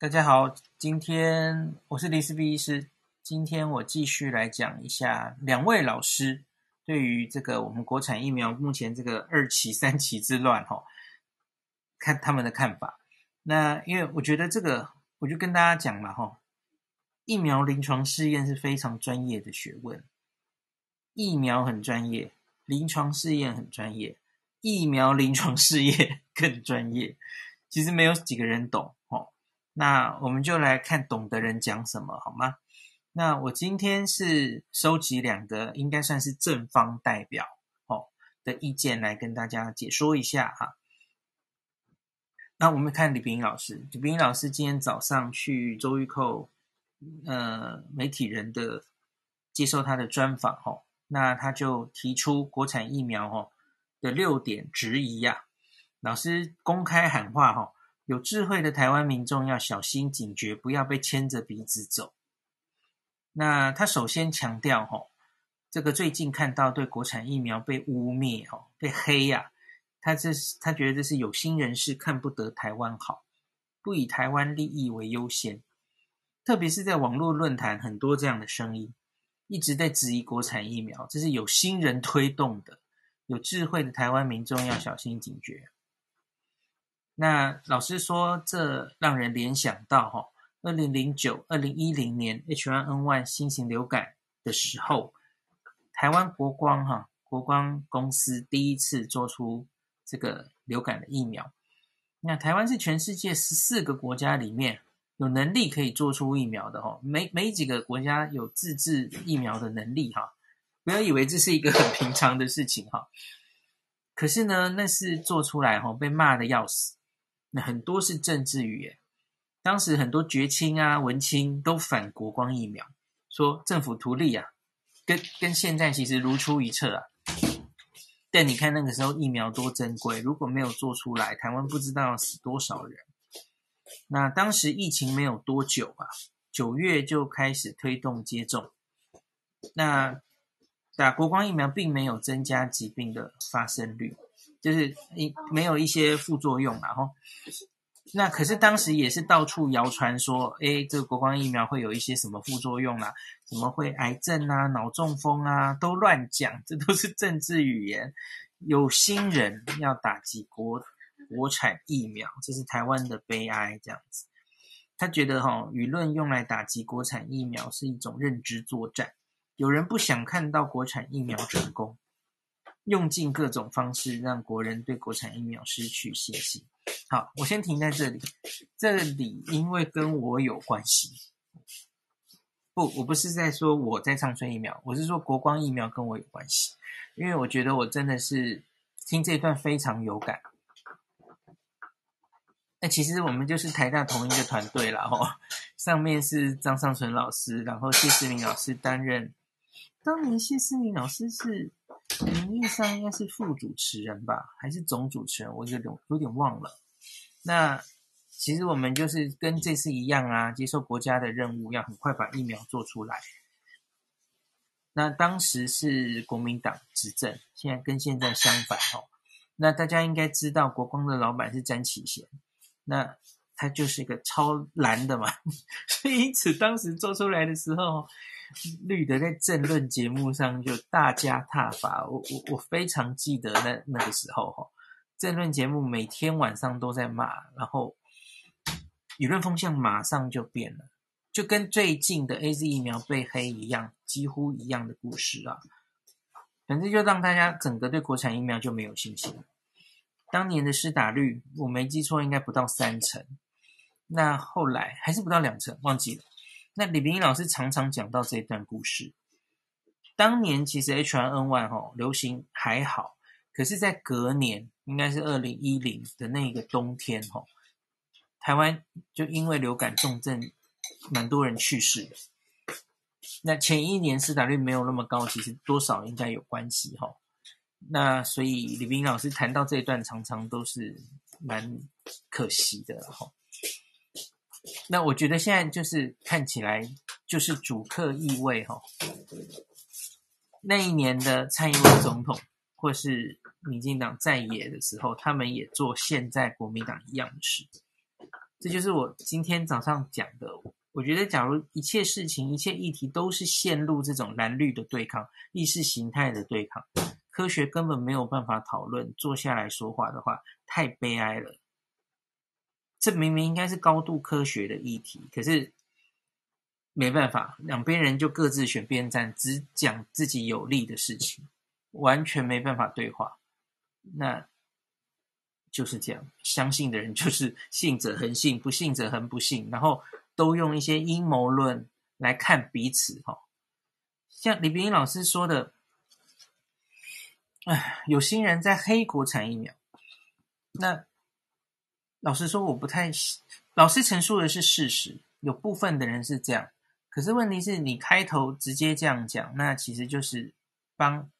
大家好，今天我是李斯比医师。今天我继续来讲一下两位老师对于这个我们国产疫苗目前这个二期、三期之乱哈，看他们的看法。那因为我觉得这个，我就跟大家讲了哈，疫苗临床试验是非常专业的学问，疫苗很专业，临床试验很专业，疫苗临床试验 更专业。其实没有几个人懂。那我们就来看懂的人讲什么好吗？那我今天是收集两个应该算是正方代表哦的意见来跟大家解说一下哈。那我们看李冰老师，李冰老师今天早上去周玉蔻呃媒体人的接受他的专访哦，那他就提出国产疫苗哦的六点质疑呀，老师公开喊话哈。有智慧的台湾民众要小心警觉，不要被牵着鼻子走。那他首先强调，吼，这个最近看到对国产疫苗被污蔑，吼，被黑呀，他这是他觉得这是有心人士看不得台湾好，不以台湾利益为优先。特别是在网络论坛，很多这样的声音一直在质疑国产疫苗，这是有心人推动的。有智慧的台湾民众要小心警觉。那老师说，这让人联想到哈，二零零九、二零一零年 H1N1 新型流感的时候，台湾国光哈国光公司第一次做出这个流感的疫苗。那台湾是全世界十四个国家里面有能力可以做出疫苗的哈，没没几个国家有自制疫苗的能力哈。不要以为这是一个很平常的事情哈。可是呢，那是做出来哈，被骂的要死。那很多是政治语言，当时很多绝亲啊、文青都反国光疫苗，说政府图利啊，跟跟现在其实如出一辙啊。但你看那个时候疫苗多珍贵，如果没有做出来，台湾不知道死多少人。那当时疫情没有多久啊，九月就开始推动接种，那打国光疫苗并没有增加疾病的发生率。就是一没有一些副作用然后，那可是当时也是到处谣传说，诶，这个国光疫苗会有一些什么副作用啦、啊，怎么会癌症啊、脑中风啊，都乱讲，这都是政治语言。有心人要打击国国产疫苗，这是台湾的悲哀。这样子，他觉得哈、哦，舆论用来打击国产疫苗是一种认知作战，有人不想看到国产疫苗成功。用尽各种方式让国人对国产疫苗失去信心。好，我先停在这里。这里因为跟我有关系。不，我不是在说我在长春疫苗，我是说国光疫苗跟我有关系。因为我觉得我真的是听这段非常有感。那其实我们就是台大同一个团队啦，吼，上面是张上淳老师，然后谢思明老师担任。当年谢思明老师是。名义上应该是副主持人吧，还是总主持人？我有点有点忘了。那其实我们就是跟这次一样啊，接受国家的任务，要很快把疫苗做出来。那当时是国民党执政，现在跟现在相反哦。那大家应该知道，国光的老板是詹启贤，那他就是一个超蓝的嘛，所以因此当时做出来的时候。绿的在政论节目上就大加挞伐，我我我非常记得那那个时候哈，政论节目每天晚上都在骂，然后舆论风向马上就变了，就跟最近的 AZ 疫苗被黑一样，几乎一样的故事啊。反正就让大家整个对国产疫苗就没有信心。当年的施打率我没记错，应该不到三成，那后来还是不到两成，忘记了。那李秉颖老师常常讲到这一段故事。当年其实 H1N1 哈流行还好，可是，在隔年应该是二零一零的那个冬天哈，台湾就因为流感重症，蛮多人去世的。那前一年施打率没有那么高，其实多少应该有关系哈。那所以李秉颖老师谈到这一段，常常都是蛮可惜的哈。那我觉得现在就是看起来就是主客意味哈。那一年的蔡英文总统或是民进党在野的时候，他们也做现在国民党一样的事。这就是我今天早上讲的。我觉得，假如一切事情、一切议题都是陷入这种蓝绿的对抗、意识形态的对抗，科学根本没有办法讨论。坐下来说话的话，太悲哀了。这明明应该是高度科学的议题，可是没办法，两边人就各自选边站，只讲自己有利的事情，完全没办法对话。那就是这样，相信的人就是信者恒信，不信者恒不信，然后。都用一些阴谋论来看彼此，哈，像李秉颖老师说的，哎，有心人在黑国产疫苗。那老实说，我不太，老师陈述的是事实，有部分的人是这样，可是问题是你开头直接这样讲，那其实就是帮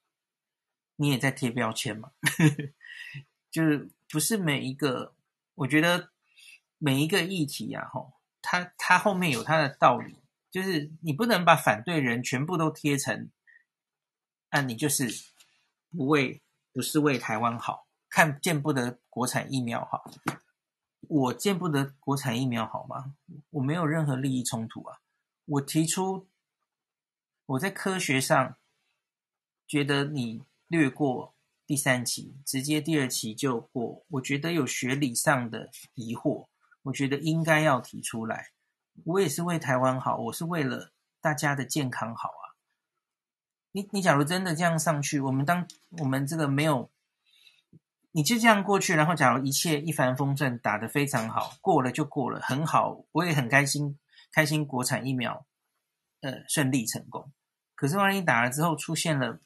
你也在贴标签嘛，就是不是每一个，我觉得每一个议题啊，吼，它它后面有它的道理，就是你不能把反对人全部都贴成，啊，你就是不为不是为台湾好，看见不得国产疫苗好，我见不得国产疫苗好吗？我没有任何利益冲突啊，我提出我在科学上觉得你略过第三期，直接第二期就过，我觉得有学理上的疑惑。我觉得应该要提出来，我也是为台湾好，我是为了大家的健康好啊。你你假如真的这样上去，我们当我们这个没有，你就这样过去，然后假如一切一帆风顺，打得非常好，过了就过了，很好，我也很开心，开心国产疫苗，呃，顺利成功。可是万一打了之后出现了，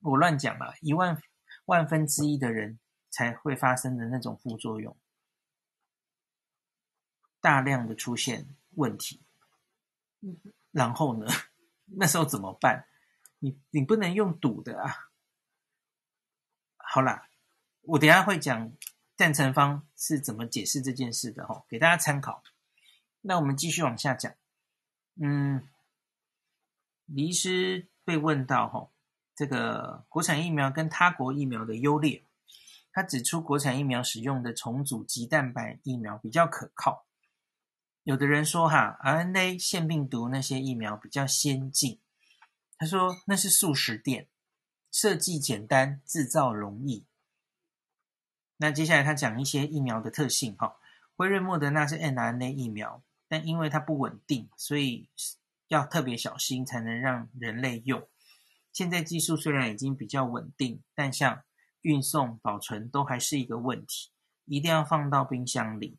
我乱讲了，一万万分之一的人才会发生的那种副作用。大量的出现问题，然后呢？那时候怎么办？你你不能用赌的啊！好啦，我等下会讲赞成方是怎么解释这件事的哈，给大家参考。那我们继续往下讲。嗯，李医师被问到哈，这个国产疫苗跟他国疫苗的优劣，他指出国产疫苗使用的重组及蛋白疫苗比较可靠。有的人说哈，RNA 腺病毒那些疫苗比较先进。他说那是速食店，设计简单，制造容易。那接下来他讲一些疫苗的特性哈，辉瑞、莫德纳是 mRNA 疫苗，但因为它不稳定，所以要特别小心才能让人类用。现在技术虽然已经比较稳定，但像运送、保存都还是一个问题，一定要放到冰箱里。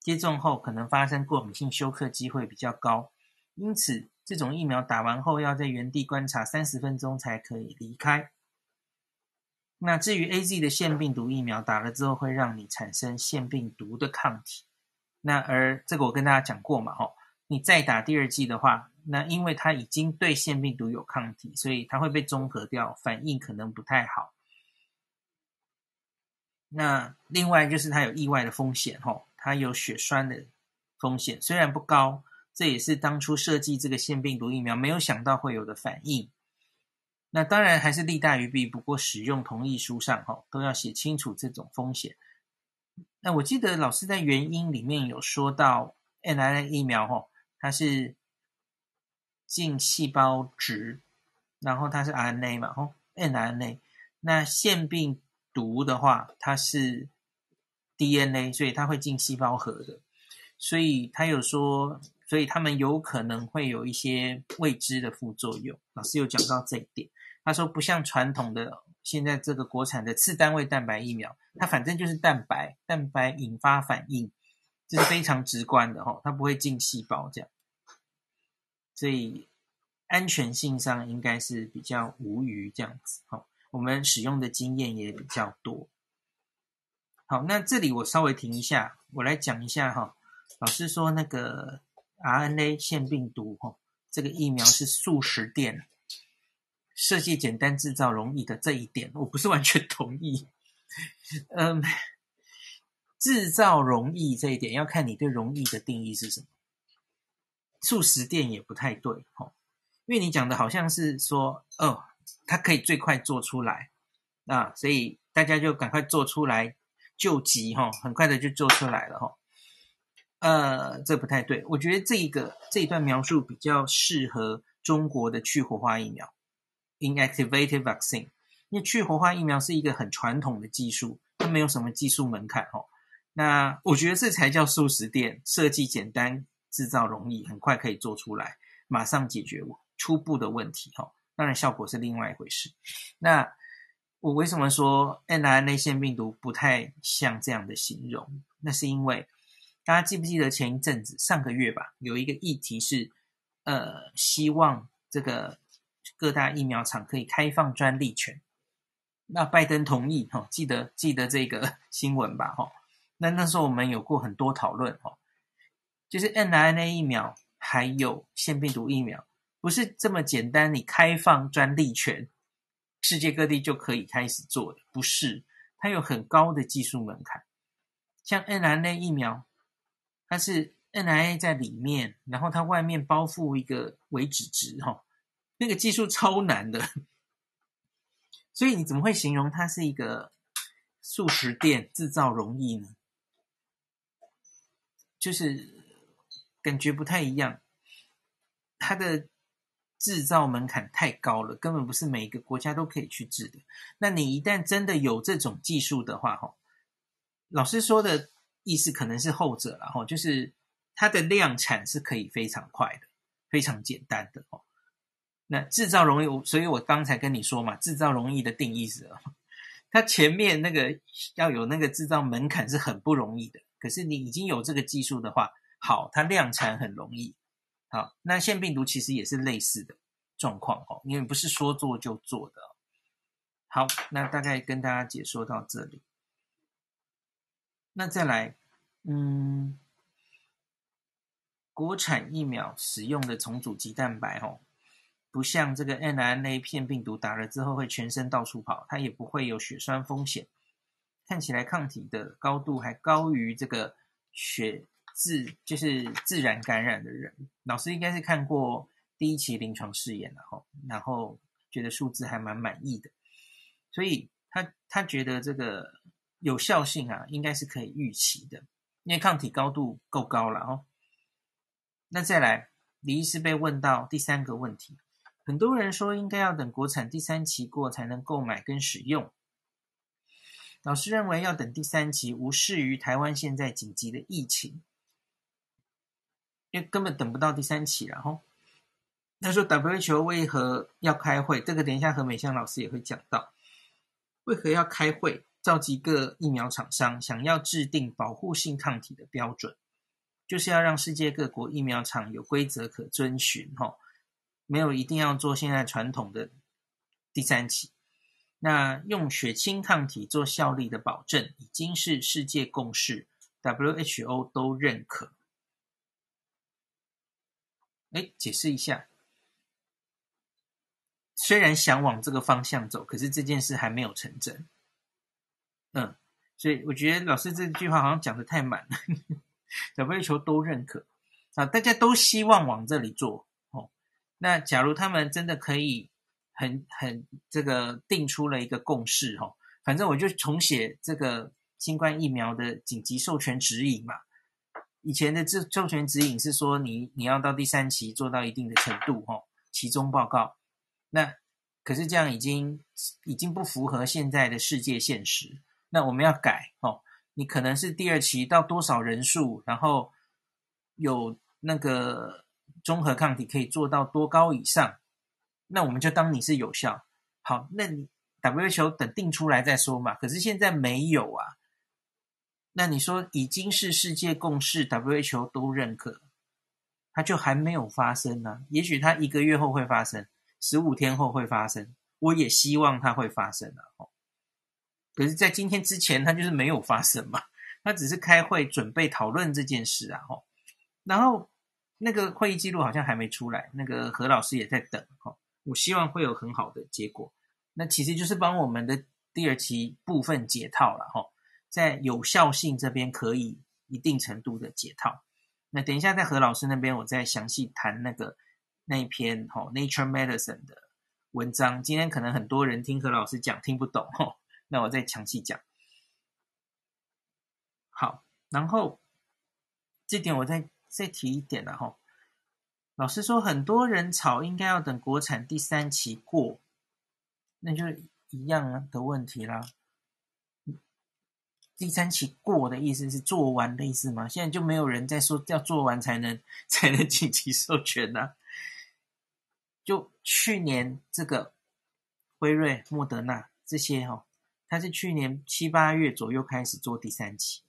接种后可能发生过敏性休克机会比较高，因此这种疫苗打完后要在原地观察三十分钟才可以离开。那至于 AZ 的腺病毒疫苗打了之后会让你产生腺病毒的抗体，那而这个我跟大家讲过嘛，哦，你再打第二剂的话，那因为它已经对腺病毒有抗体，所以它会被中和掉，反应可能不太好。那另外就是它有意外的风险，吼。它有血栓的风险，虽然不高，这也是当初设计这个腺病毒疫苗没有想到会有的反应。那当然还是利大于弊，不过使用同意书上哈都要写清楚这种风险。那我记得老师在原因里面有说到，mRNA 疫苗哈，它是进细胞质，然后它是 RNA 嘛，吼 n r n a。那腺病毒的话，它是。DNA，所以它会进细胞核的，所以他有说，所以他们有可能会有一些未知的副作用。老师有讲到这一点，他说不像传统的现在这个国产的次单位蛋白疫苗，它反正就是蛋白，蛋白引发反应，这是非常直观的哈，它不会进细胞这样，所以安全性上应该是比较无虞这样子哈。我们使用的经验也比较多。好，那这里我稍微停一下，我来讲一下哈。老师说那个 RNA 腺病毒哈，这个疫苗是速食店，设计简单，制造容易的这一点，我不是完全同意。嗯，制造容易这一点要看你对容易的定义是什么。速食店也不太对哈，因为你讲的好像是说，哦，它可以最快做出来啊，所以大家就赶快做出来。救急哈，很快的就做出来了哈。呃，这不太对。我觉得这一个这一段描述比较适合中国的去活化疫苗 （inactivated vaccine），因为去活化疫苗是一个很传统的技术，它没有什么技术门槛哦。那我觉得这才叫素食店，设计简单，制造容易，很快可以做出来，马上解决初步的问题哈。当然效果是另外一回事。那我为什么说 n r n a 腺病毒不太像这样的形容？那是因为大家记不记得前一阵子上个月吧，有一个议题是，呃，希望这个各大疫苗厂可以开放专利权。那拜登同意哈，记得记得这个 新闻吧哈。那那时候我们有过很多讨论哈，就是 mRNA 疫苗还有腺病毒疫苗，不是这么简单，你开放专利权。世界各地就可以开始做的，不是？它有很高的技术门槛。像 mRNA 疫苗，它是 mRNA 在里面，然后它外面包覆一个微脂质，哈，那个技术超难的。所以你怎么会形容它是一个速食店制造容易呢？就是感觉不太一样，它的。制造门槛太高了，根本不是每一个国家都可以去制的。那你一旦真的有这种技术的话，哈，老师说的意思可能是后者了，哈，就是它的量产是可以非常快的，非常简单的，哦。那制造容易，所以我刚才跟你说嘛，制造容易的定义是，它前面那个要有那个制造门槛是很不容易的。可是你已经有这个技术的话，好，它量产很容易。好，那腺病毒其实也是类似的状况哦，因为不是说做就做的。好，那大概跟大家解说到这里。那再来，嗯，国产疫苗使用的重组棘蛋白哦，不像这个 mRNA 片病毒打了之后会全身到处跑，它也不会有血栓风险。看起来抗体的高度还高于这个血。自就是自然感染的人，老师应该是看过第一期临床试验然后，然后觉得数字还蛮满意的，所以他他觉得这个有效性啊，应该是可以预期的，因为抗体高度够高了哦。那再来，李医师被问到第三个问题，很多人说应该要等国产第三期过才能购买跟使用，老师认为要等第三期，无视于台湾现在紧急的疫情。因为根本等不到第三期了哈。他说：“WHO 为何要开会？这个等一下何美香老师也会讲到，为何要开会召集各疫苗厂商，想要制定保护性抗体的标准，就是要让世界各国疫苗厂有规则可遵循哈。没有一定要做现在传统的第三期，那用血清抗体做效力的保证，已经是世界共识，WHO 都认可。”哎，解释一下。虽然想往这个方向走，可是这件事还没有成真。嗯，所以我觉得老师这句话好像讲得太满了。WHO 都认可啊，大家都希望往这里做。那假如他们真的可以很很这个定出了一个共识哦，反正我就重写这个新冠疫苗的紧急授权指引嘛。以前的这授权指引是说你，你要到第三期做到一定的程度，吼，期中报告。那可是这样已经已经不符合现在的世界现实。那我们要改，哦，你可能是第二期到多少人数，然后有那个中和抗体可以做到多高以上，那我们就当你是有效。好，那你 WHO 等定出来再说嘛。可是现在没有啊。那你说已经是世界共识，WHO 都认可，它就还没有发生呢、也许它一个月后会发生，十五天后会发生，我也希望它会发生啊！哦，可是，在今天之前，它就是没有发生嘛，它只是开会准备讨论这件事啊！然后那个会议记录好像还没出来，那个何老师也在等哈，我希望会有很好的结果。那其实就是帮我们的第二期部分解套了哈。在有效性这边可以一定程度的解套，那等一下在何老师那边，我再详细谈那个那一篇哈、《Nature Medicine》的文章。今天可能很多人听何老师讲听不懂哈、那我再详细讲。好，然后这点我再再提一点了哈。老实说，很多人吵应该要等国产第三期过，那就一样的问题啦。第三期过的意思是做完的意思吗？现在就没有人在说要做完才能才能紧急授权呢、就去年这个辉瑞、莫德纳这些哈、哦，它是去年七八月左右开始做第三期，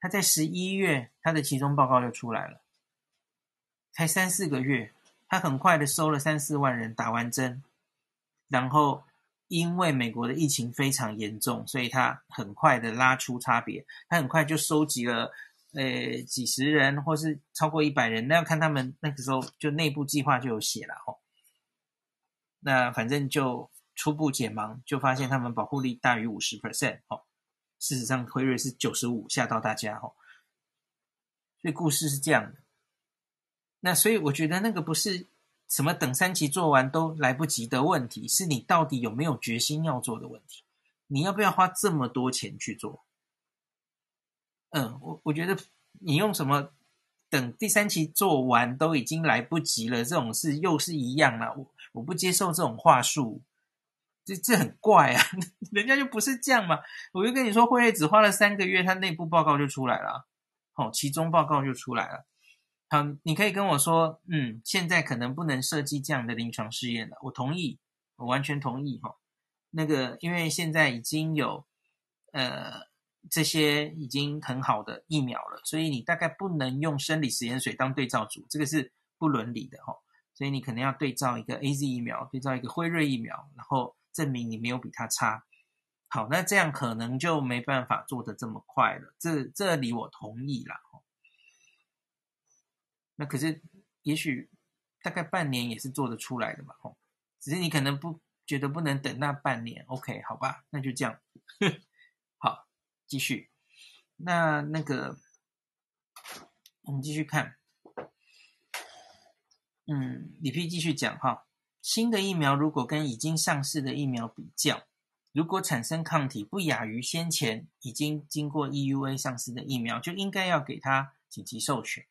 他在十一月他的期中报告就出来了，才三四个月，他很快的收了三四万人打完针，然后。因为美国的疫情非常严重，所以他很快的拉出差别，他很快就收集了呃几十人或是超过一百人，那要看他们那个时候就内部计划就有写了吼。那反正就初步解盲，就发现他们保护力大于五十 percent 哦。事实上辉瑞是九十五，吓到大家哦。所以故事是这样的。那所以我觉得那个不是。什么等三期做完都来不及的问题，是你到底有没有决心要做的问题？你要不要花这么多钱去做？嗯，我我觉得你用什么等第三期做完都已经来不及了，这种事又是一样啦。我我不接受这种话术，这这很怪啊！人家就不是这样嘛。我就跟你说，辉瑞只花了三个月，它内部报告就出来了，好，期中报告就出来了。好，你可以跟我说，嗯，现在可能不能设计这样的临床试验了。我同意，我完全同意哈。那个，因为现在已经有呃这些已经很好的疫苗了，所以你大概不能用生理食盐水当对照组，这个是不伦理的哈。所以你可能要对照一个 AZ 疫苗，对照一个辉瑞疫苗，然后证明你没有比他差。好，那这样可能就没办法做得这么快了。这这里我同意啦。那可是，也许大概半年也是做得出来的嘛，吼，只是你可能不觉得不能等那半年，OK，好吧，那就这样，好，继续。那那个，我们继续看，嗯，李 P 继续讲哈，新的疫苗如果跟已经上市的疫苗比较，如果产生抗体不亚于先前已经经过 EUA 上市的疫苗，就应该要给它紧急授权。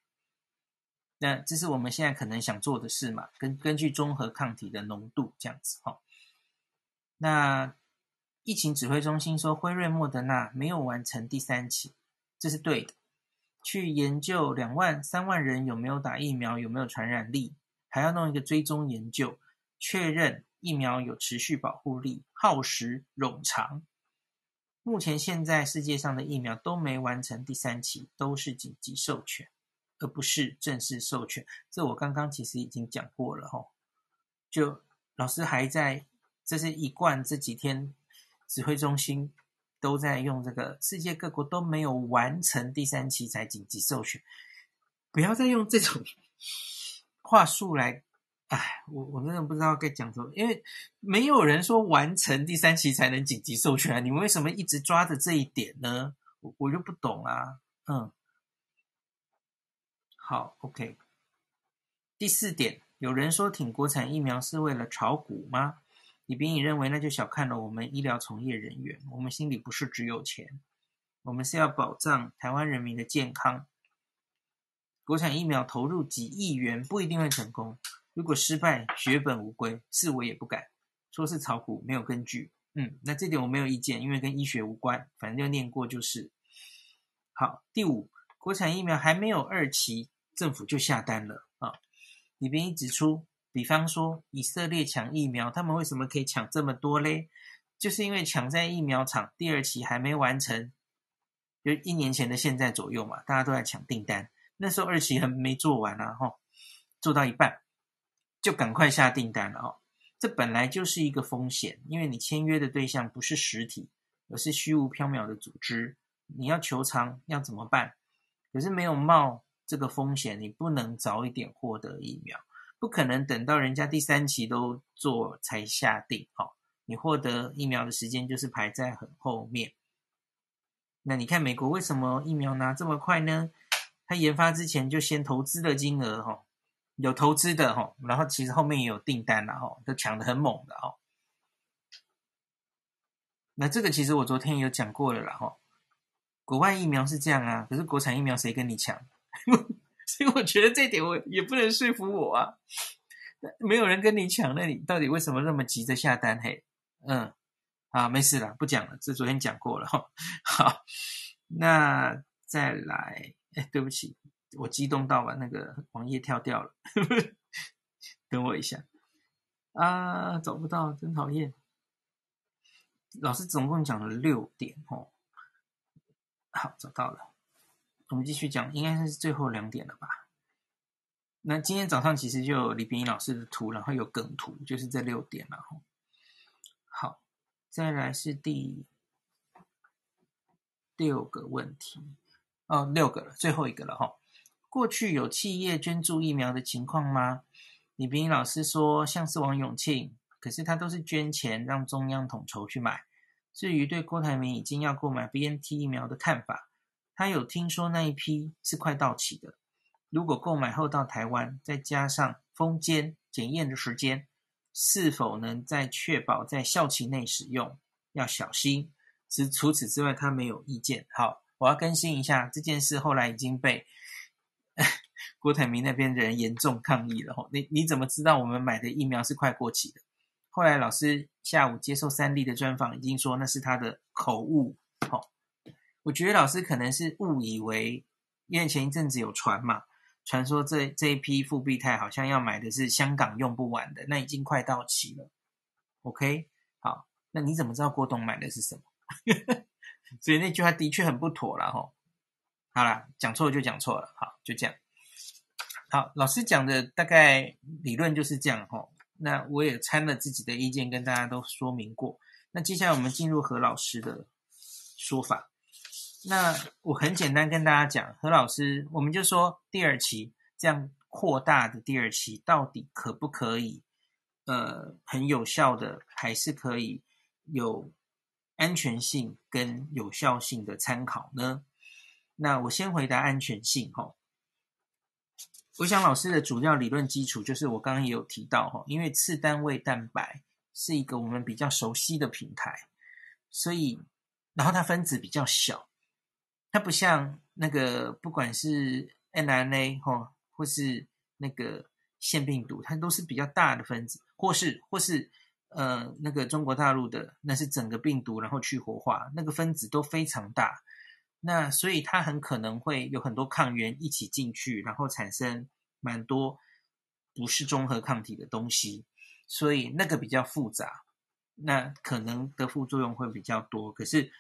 那这是我们现在可能想做的事嘛？根根据中和抗体的浓度这样子哈。那疫情指挥中心说，辉瑞、莫德纳没有完成第三期，这是对的。去研究两万、三万人有没有打疫苗，有没有传染力，还要弄一个追踪研究，确认疫苗有持续保护力，耗时冗长。目前现在世界上的疫苗都没完成第三期，都是紧急授权。而不是正式授权，这我刚刚其实已经讲过了哈。就老师还在，这是一贯这几天指挥中心都在用这个，世界各国都没有完成第三期才紧急授权，不要再用这种话术来，哎，我我真的不知道该讲什么，因为没有人说完成第三期才能紧急授权，你们为什么一直抓着这一点呢？我我就不懂啊，嗯。好，OK。第四点，有人说挺国产疫苗是为了炒股吗？李秉颖认为那就小看了我们医疗从业人员。我们心里不是只有钱，我们是要保障台湾人民的健康。国产疫苗投入几亿元不一定会成功，如果失败血本无归，是我也不敢说是炒股，没有根据。嗯，那这点我没有意见，因为跟医学无关，反正就念过就是。好，第五，国产疫苗还没有二期。政府就下单了啊！李斌一指出，比方说以色列抢疫苗，他们为什么可以抢这么多嘞？就是因为抢在疫苗厂第二期还没完成，就一年前的现在左右嘛，大家都在抢订单。那时候二期还没做完啊，哈，做到一半就赶快下订单了哦。这本来就是一个风险，因为你签约的对象不是实体，而是虚无缥缈的组织，你要求偿要怎么办？可是没有冒。这个风险，你不能早一点获得疫苗，不可能等到人家第三期都做才下定。好，你获得疫苗的时间就是排在很后面。那你看美国为什么疫苗拿这么快呢？他研发之前就先投资的金额，哈，有投资的，哈，然后其实后面也有订单了，哈，都抢得很猛的，哈。那这个其实我昨天有讲过了啦，哈，国外疫苗是这样啊，可是国产疫苗谁跟你抢？所以我觉得这点我也不能说服我啊。没有人跟你抢，那你到底为什么那么急着下单？嘿，嗯，啊，没事了，不讲了，这昨天讲过了哈。好，那再来，哎，对不起，我激动到把那个网页跳掉了，等我一下啊，找不到，真讨厌。老师总共讲了六点哦，好，找到了，我们继续讲，应该是最后两点了吧？那今天早上其实就有李斌老师的图，然后有梗图，就是这六点了。好，再来是第六个问题哦，六个了，最后一个了哈。过去有企业捐助疫苗的情况吗？李炳英老师说，像是王永庆，可是他都是捐钱让中央统筹去买。至于对郭台铭已经要购买 BNT 疫苗的看法，他有听说那一批是快到期的。如果购买后到台湾，再加上封监检验的时间，是否能在确保在效期内使用，要小心。除除此之外，他没有意见。好，我要更新一下这件事，后来已经被 郭台铭那边的人严重抗议了。你你怎么知道我们买的疫苗是快过期的？后来老师下午接受三立的专访，已经说那是他的口误。好，我觉得老师可能是误以为，因为前一阵子有传嘛。传说这这一批复必泰好像要买的是香港用不完的，那已经快到期了。OK，好，那你怎么知道郭董买的是什么？所以那句话的确很不妥了吼。好了，讲错就讲错了，好，就这样。好，老师讲的大概理论就是这样哈。那我也参了自己的意见，跟大家都说明过。那接下来我们进入何老师的说法。那我很简单跟大家讲，何老师，我们就说第二期这样扩大的第二期到底可不可以，呃，很有效的，还是可以有安全性跟有效性的参考呢？那我先回答安全性哈。我想老师的主要理论基础就是我刚刚也有提到哈，因为次单位蛋白是一个我们比较熟悉的平台，所以然后它分子比较小。它不像那个，不管是 mRNA 哈，或是那个腺病毒，它都是比较大的分子，或是或是呃那个中国大陆的，那是整个病毒然后去活化，那个分子都非常大，那所以它很可能会有很多抗原一起进去，然后产生蛮多不是中和抗体的东西，所以那个比较复杂，那可能的副作用会比较多，可是。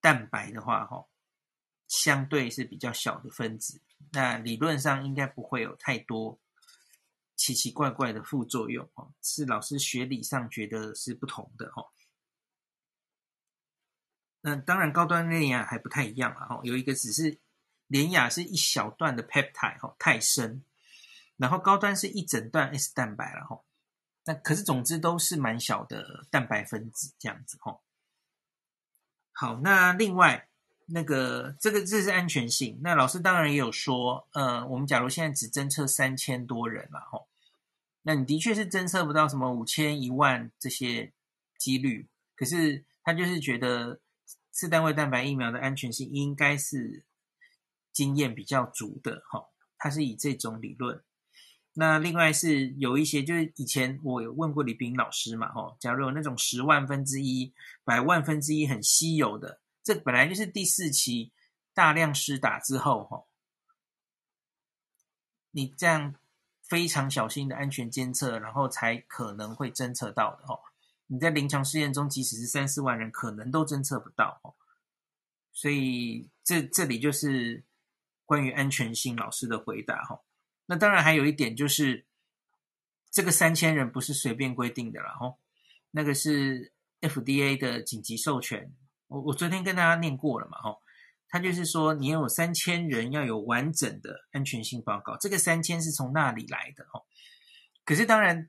蛋白的话，哈，相对是比较小的分子，那理论上应该不会有太多奇奇怪怪的副作用，哦，是老师学理上觉得是不同的，哦。那当然，高端联亚还不太一样啊，哈，有一个只是联亚是一小段的 peptide，哈，太深，然后高端是一整段 S 蛋白了，哈。那可是总之都是蛮小的蛋白分子这样子，哈。好，那另外那个这个这是安全性。那老师当然也有说，呃，我们假如现在只侦测三千多人了，吼，那你的确是侦测不到什么五千、一万这些几率。可是他就是觉得次单位蛋白疫苗的安全性应该是经验比较足的，哈，它是以这种理论。那另外是有一些，就是以前我有问过李炳老师嘛，吼，假如有那种十万分之一、百万分之一很稀有的，这本来就是第四期大量施打之后，吼，你这样非常小心的安全监测，然后才可能会侦测到的，吼，你在临床试验中，即使是三四万人，可能都侦测不到，哦，所以这这里就是关于安全性老师的回答，吼。那当然还有一点就是，这个三千人不是随便规定的啦吼，那个是 FDA 的紧急授权。我我昨天跟大家念过了嘛吼，他就是说你有三千人要有完整的安全性报告，这个三千是从那里来的哦。可是当然，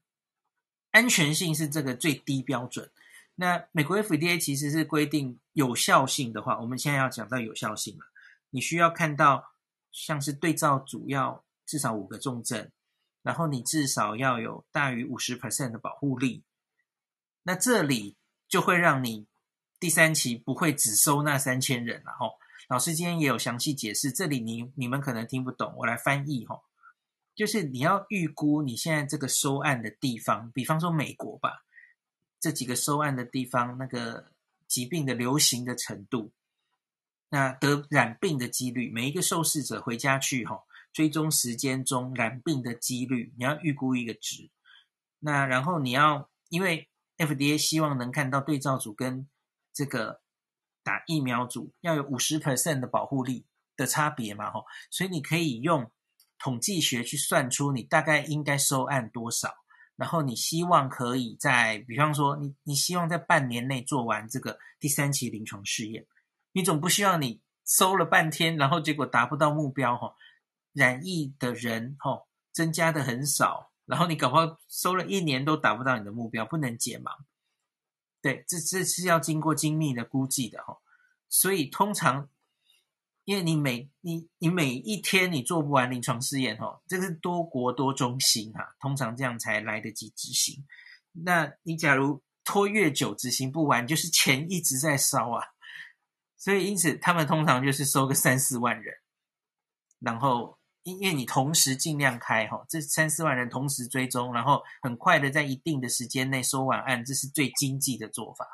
安全性是这个最低标准。那美国 FDA 其实是规定有效性的话，我们现在要讲到有效性了，你需要看到像是对照组要。至少五个重症，然后你至少要有大于五十 percent 的保护力，那这里就会让你第三期不会只收那三千人了吼，老师今天也有详细解释，这里你你们可能听不懂，我来翻译哈。就是你要预估你现在这个收案的地方，比方说美国吧，这几个收案的地方，那个疾病的流行的程度，那得染病的几率，每一个受试者回家去哈，追踪时间中染病的几率，你要预估一个值。那然后你要，因为 FDA 希望能看到对照组跟这个打疫苗组要有五十 percent 的保护力的差别嘛，吼，所以你可以用统计学去算出你大概应该收案多少，然后你希望可以在，比方说你你希望在半年内做完这个第三期临床试验，你总不希望你收了半天，然后结果达不到目标，吼，染疫的人吼增加的很少。然后你搞不好收了一年都达不到你的目标，不能解盲。对，这这是要经过精密的估计的哈。所以通常，因为你每你你每一天你做不完临床试验哈，这是多国多中心哈，通常这样才来得及执行。那你假如拖越久执行不完，就是钱一直在烧啊。所以因此他们通常就是收个三四万人，然后。因为你同时尽量开哈，这三四万人同时追踪，然后很快的在一定的时间内收完案，这是最经济的做法。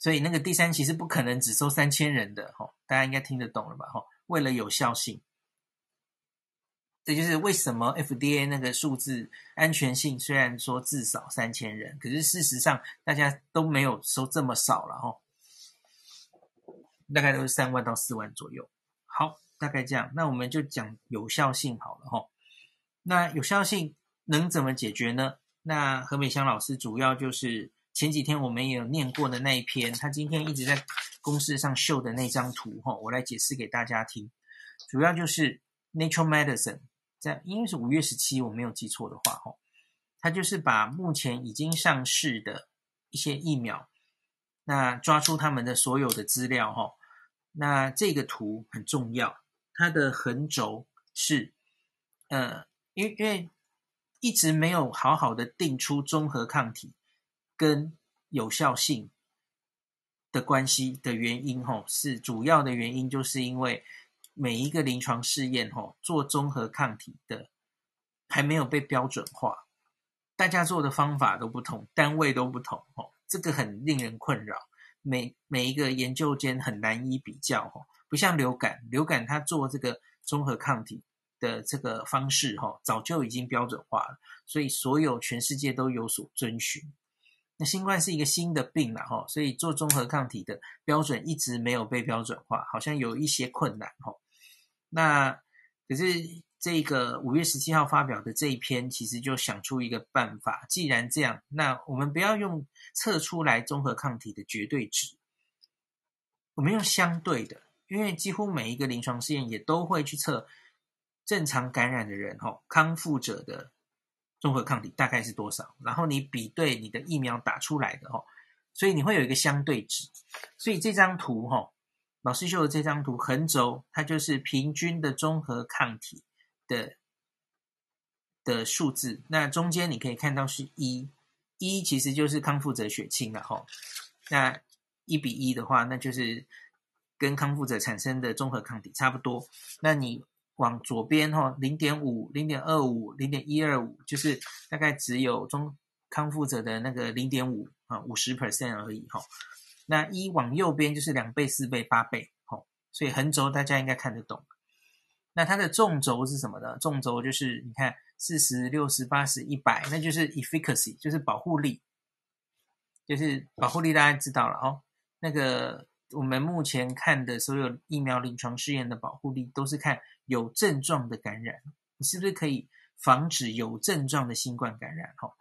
所以那个第三期是不可能只收三千人的哈，大家应该听得懂了吧哈？为了有效性，这就是为什么 FDA 那个数字安全性虽然说至少三千人，可是事实上大家都没有收这么少了哈，大概都是三万到四万左右。好。大概这样，那我们就讲有效性好了哈。那有效性能怎么解决呢？那何美香老师主要就是前几天我们也有念过的那一篇，他今天一直在公式上秀的那张图齁，我来解释给大家听。主要就是 Natural Medicine 在，因为是五月十七，我没有记错的话齁，他就是把目前已经上市的一些疫苗，那抓出他们的所有的资料齁。那这个图很重要。它的横轴是，呃，因为因为一直没有好好的定出中和抗体跟有效性的关系的原因，吼，是主要的原因，就是因为每一个临床试验，吼，做综合抗体的还没有被标准化，大家做的方法都不同，单位都不同，吼，这个很令人困扰，每每一个研究间很难以比较，吼。不像流感，流感它做这个综合抗体的这个方式，哈，早就已经标准化了，所以所有全世界都有所遵循。那新冠是一个新的病了，哈，所以做综合抗体的标准一直没有被标准化，好像有一些困难，哈。那可是这个五月十七号发表的这一篇，其实就想出一个办法，既然这样，那我们不要用测出来综合抗体的绝对值，我们用相对的。因为几乎每一个临床试验也都会去测正常感染的人，哈，康复者的中和抗体大概是多少，然后你比对你的疫苗打出来的，吼，所以你会有一个相对值。所以这张图，吼，老师秀的这张图横轴，它就是平均的中和抗体的的数字。那中间你可以看到是一，一其实就是康复者血清了，吼。那一比一的话，那就是。跟康复者产生的中和抗体差不多，那你往左边哈，零点五、零点二五、零点一二五，就是大概只有中康复者的那个零点五啊，五十 percent 而已哈。那一往右边就是两倍、四倍、八倍，哈，所以横轴大家应该看得懂。那它的纵轴是什么呢？纵轴就是你看四十六十八十一百，那就是 efficacy，就是保护力，就是保护力大家知道了哦，那个。我们目前看的所有疫苗临床试验的保护力，都是看有症状的感染，你是不是可以防止有症状的新冠感染？哈，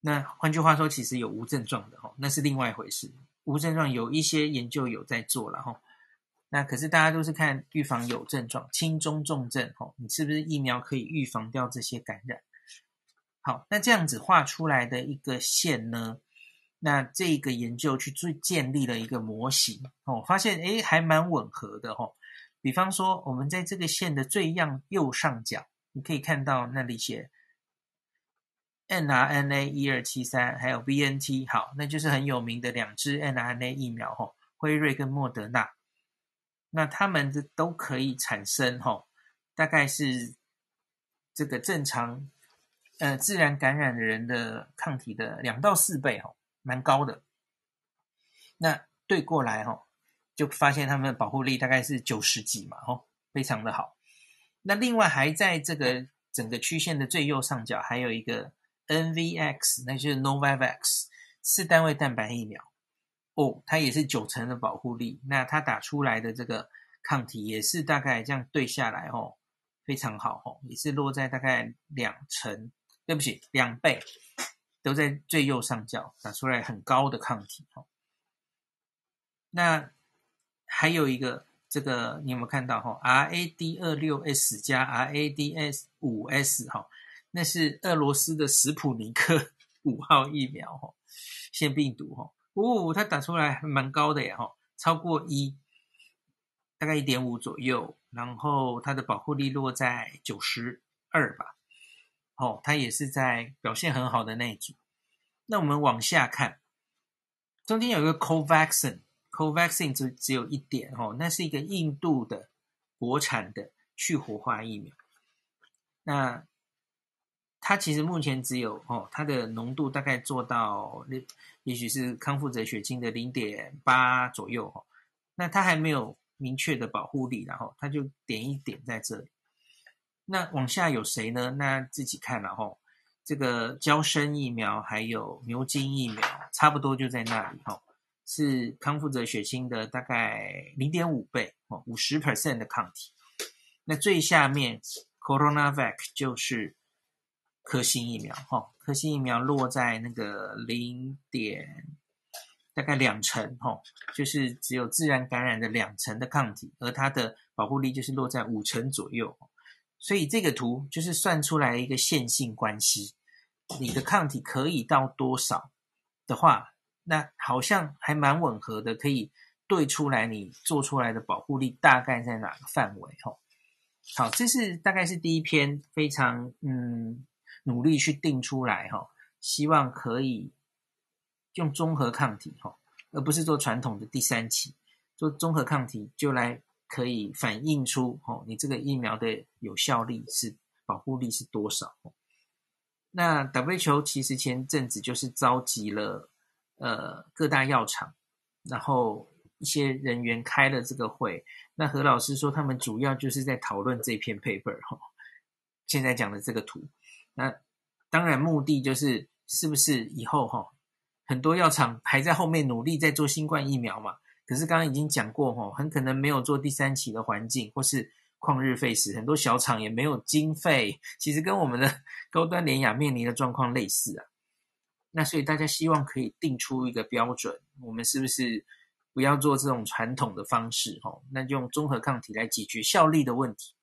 那换句话说，其实有无症状的，哈，那是另外一回事。无症状有一些研究有在做了，哈，那可是大家都是看预防有症状，轻中重症，哈，你是不是疫苗可以预防掉这些感染？好，那这样子画出来的一个线呢？那这个研究去最建立了一个模型哦，发现诶还蛮吻合的哦。比方说，我们在这个线的最样右上角，你可以看到那里写，n r n a 一二七三，还有 BNT，好，那就是很有名的两支 n r n a 疫苗哦，辉瑞跟莫德纳。那他们的都可以产生哈，大概是这个正常呃自然感染的人的抗体的两到四倍哈，蛮高的。那对过来哈，就发现他们的保护力大概是九十几嘛，哦，非常的好。那另外还在这个整个曲线的最右上角，还有一个 NVX，那就是 Novavax 四单位蛋白疫苗。哦，它也是九成的保护力，那它打出来的这个抗体也是大概这样对下来哦，非常好哦，也是落在大概两成，对不起，两倍，都在最右上角打出来很高的抗体哦。那还有一个这个你有没有看到哈？RAD 二六 S 加 RADS 五 S 哈，那是俄罗斯的史普尼克 五号疫苗哈，腺病毒哈。哦，它打出来还蛮高的耶，哈，超过一，大概一点五左右，然后它的保护力落在九十二吧，哦，它也是在表现很好的那一组。那我们往下看，中间有一个 Covaxin，Covaxin 只只有一点哦，那是一个印度的国产的去活化疫苗，那。它其实目前只有哦，它的浓度大概做到，也许是康复者血清的零点八左右哈。那它还没有明确的保护力，然后它就点一点在这里。那往下有谁呢？那自己看了哈。这个胶生疫苗还有牛津疫苗，差不多就在那里哈，是康复者血清的大概零点五倍哦，五十 percent 的抗体。那最下面 CoronaVac 就是。科兴疫苗，哈，科兴疫苗落在那个零点，大概两成，哈，就是只有自然感染的两成的抗体，而它的保护力就是落在五成左右，所以这个图就是算出来一个线性关系，你的抗体可以到多少的话，那好像还蛮吻合的，可以对出来你做出来的保护力大概在哪个范围，哈，好，这是大概是第一篇非常，嗯。努力去定出来哈，希望可以用综合抗体哈，而不是做传统的第三期，做综合抗体就来可以反映出哦，你这个疫苗的有效力是保护力是多少？那 WHO 其实前阵子就是召集了呃各大药厂，然后一些人员开了这个会，那何老师说他们主要就是在讨论这篇 paper 哈，现在讲的这个图。那当然，目的就是是不是以后哈，很多药厂还在后面努力在做新冠疫苗嘛？可是刚刚已经讲过哈，很可能没有做第三期的环境，或是旷日费时，很多小厂也没有经费。其实跟我们的 高端联雅面临的状况类似啊。那所以大家希望可以定出一个标准，我们是不是不要做这种传统的方式哈？那用综合抗体来解决效力的问题。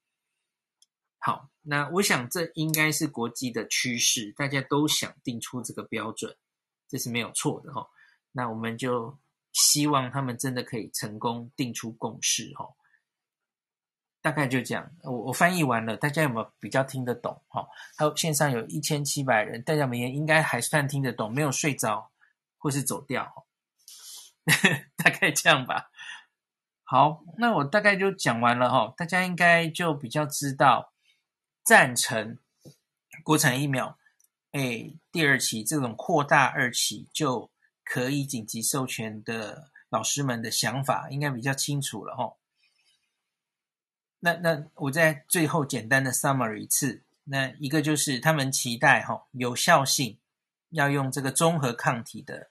好，那我想这应该是国际的趋势，大家都想定出这个标准，这是没有错的哈。那我们就希望他们真的可以成功定出共识哦。大概就这样，我我翻译完了，大家有没有比较听得懂哈？还有线上有一千七百人，大家们也应该还算听得懂，没有睡着或是走掉，大概这样吧。好，那我大概就讲完了哈，大家应该就比较知道。赞成国产疫苗，哎，第二期这种扩大二期就可以紧急授权的老师们的想法，应该比较清楚了哈。那那我在最后简单的 summary 一次，那一个就是他们期待哈有效性要用这个综合抗体的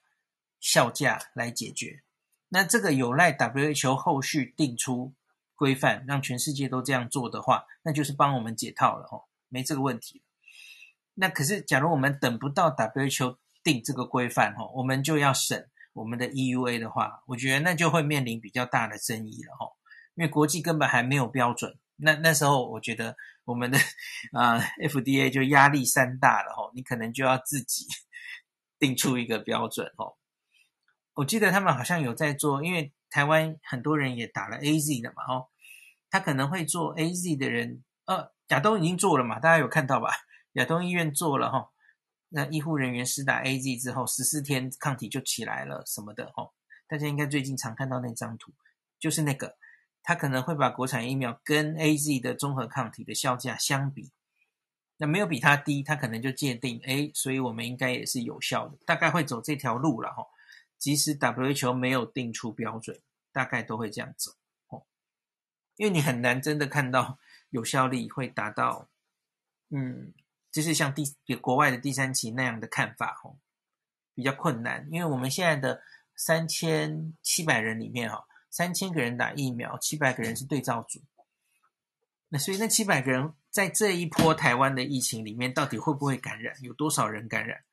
效价来解决，那这个有赖 WHO 后续定出。规范让全世界都这样做的话，那就是帮我们解套了哦，没这个问题。那可是，假如我们等不到 WHO 定这个规范哦，我们就要审我们的 EUA 的话，我觉得那就会面临比较大的争议了哦，因为国际根本还没有标准。那那时候，我觉得我们的啊、FDA 就压力山大了哦，你可能就要自己 定出一个标准哦。我记得他们好像有在做，因为。台湾很多人也打了 AZ 的嘛，哦，他可能会做 AZ 的人，呃，亚东已经做了嘛，大家有看到吧？亚东医院做了哈、哦，那医护人员施打 AZ 之后，十四天抗体就起来了什么的、哦，大家应该最近常看到那张图，就是那个他可能会把国产疫苗跟 AZ 的综合抗体的效价相比，那没有比它低，他可能就界定，哎，所以我们应该也是有效的，大概会走这条路了哈。即使 WHO 没有定出标准，大概都会这样走哦，因为你很难真的看到有效力会达到，嗯，就是像第国外的第三期那样的看法哦，比较困难，因为我们现在的三千七百人里面哈。三千个人打疫苗，七百个人是对照组。那所以那七百个人在这一波台湾的疫情里面，到底会不会感染？有多少人感染？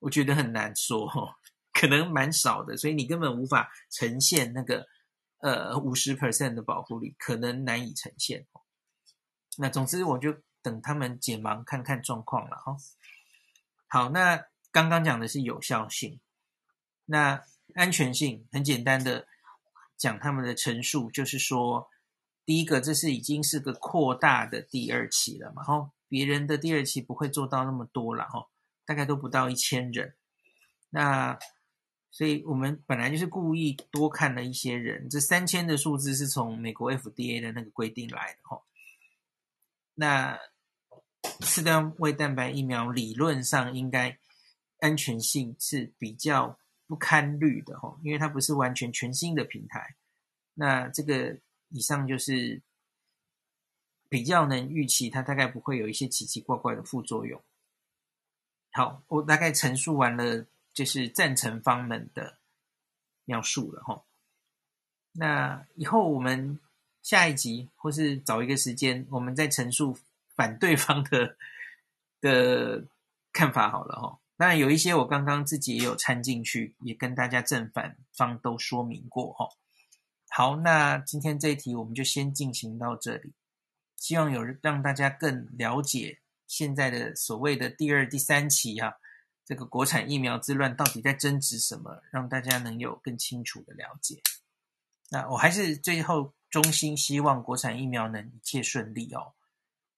我觉得很难说，可能蛮少的。所以你根本无法呈现那个呃五十 percent 的保护力，可能难以呈现。那总之，我就等他们解盲看看状况了哈。好，那刚刚讲的是有效性，那安全性很简单的。讲他们的陈述，就是说，第一个，这是已经是个扩大的第二期了嘛，哈，别人的第二期不会做到那么多了，哈，大概都不到一千人，那，所以我们本来就是故意多看了一些人，这三千的数字是从美国 FDA 的那个规定来的，哈，那次单位蛋白疫苗理论上应该安全性是比较。不堪虑的哈，因为它不是完全全新的平台。那这个以上就是比较能预期，它大概不会有一些奇奇怪怪的副作用。好，我大概陈述完了，就是赞成方们的描述了哈。那以后我们下一集或是找一个时间，我们再陈述反对方的的看法好了哈。那有一些我刚刚自己也有掺进去，也跟大家正反方都说明过哈。好，那今天这一题我们就先进行到这里，希望有让大家更了解现在的所谓的第二、第三期哈，这个国产疫苗之乱到底在争执什么，让大家能有更清楚的了解。那我还是最后衷心希望国产疫苗能一切顺利哦，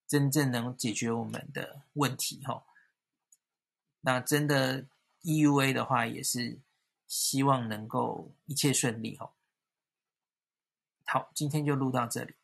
真正能解决我们的问题哈。那真的 EUA 的话，也是希望能够一切顺利哦。好，今天就录到这里。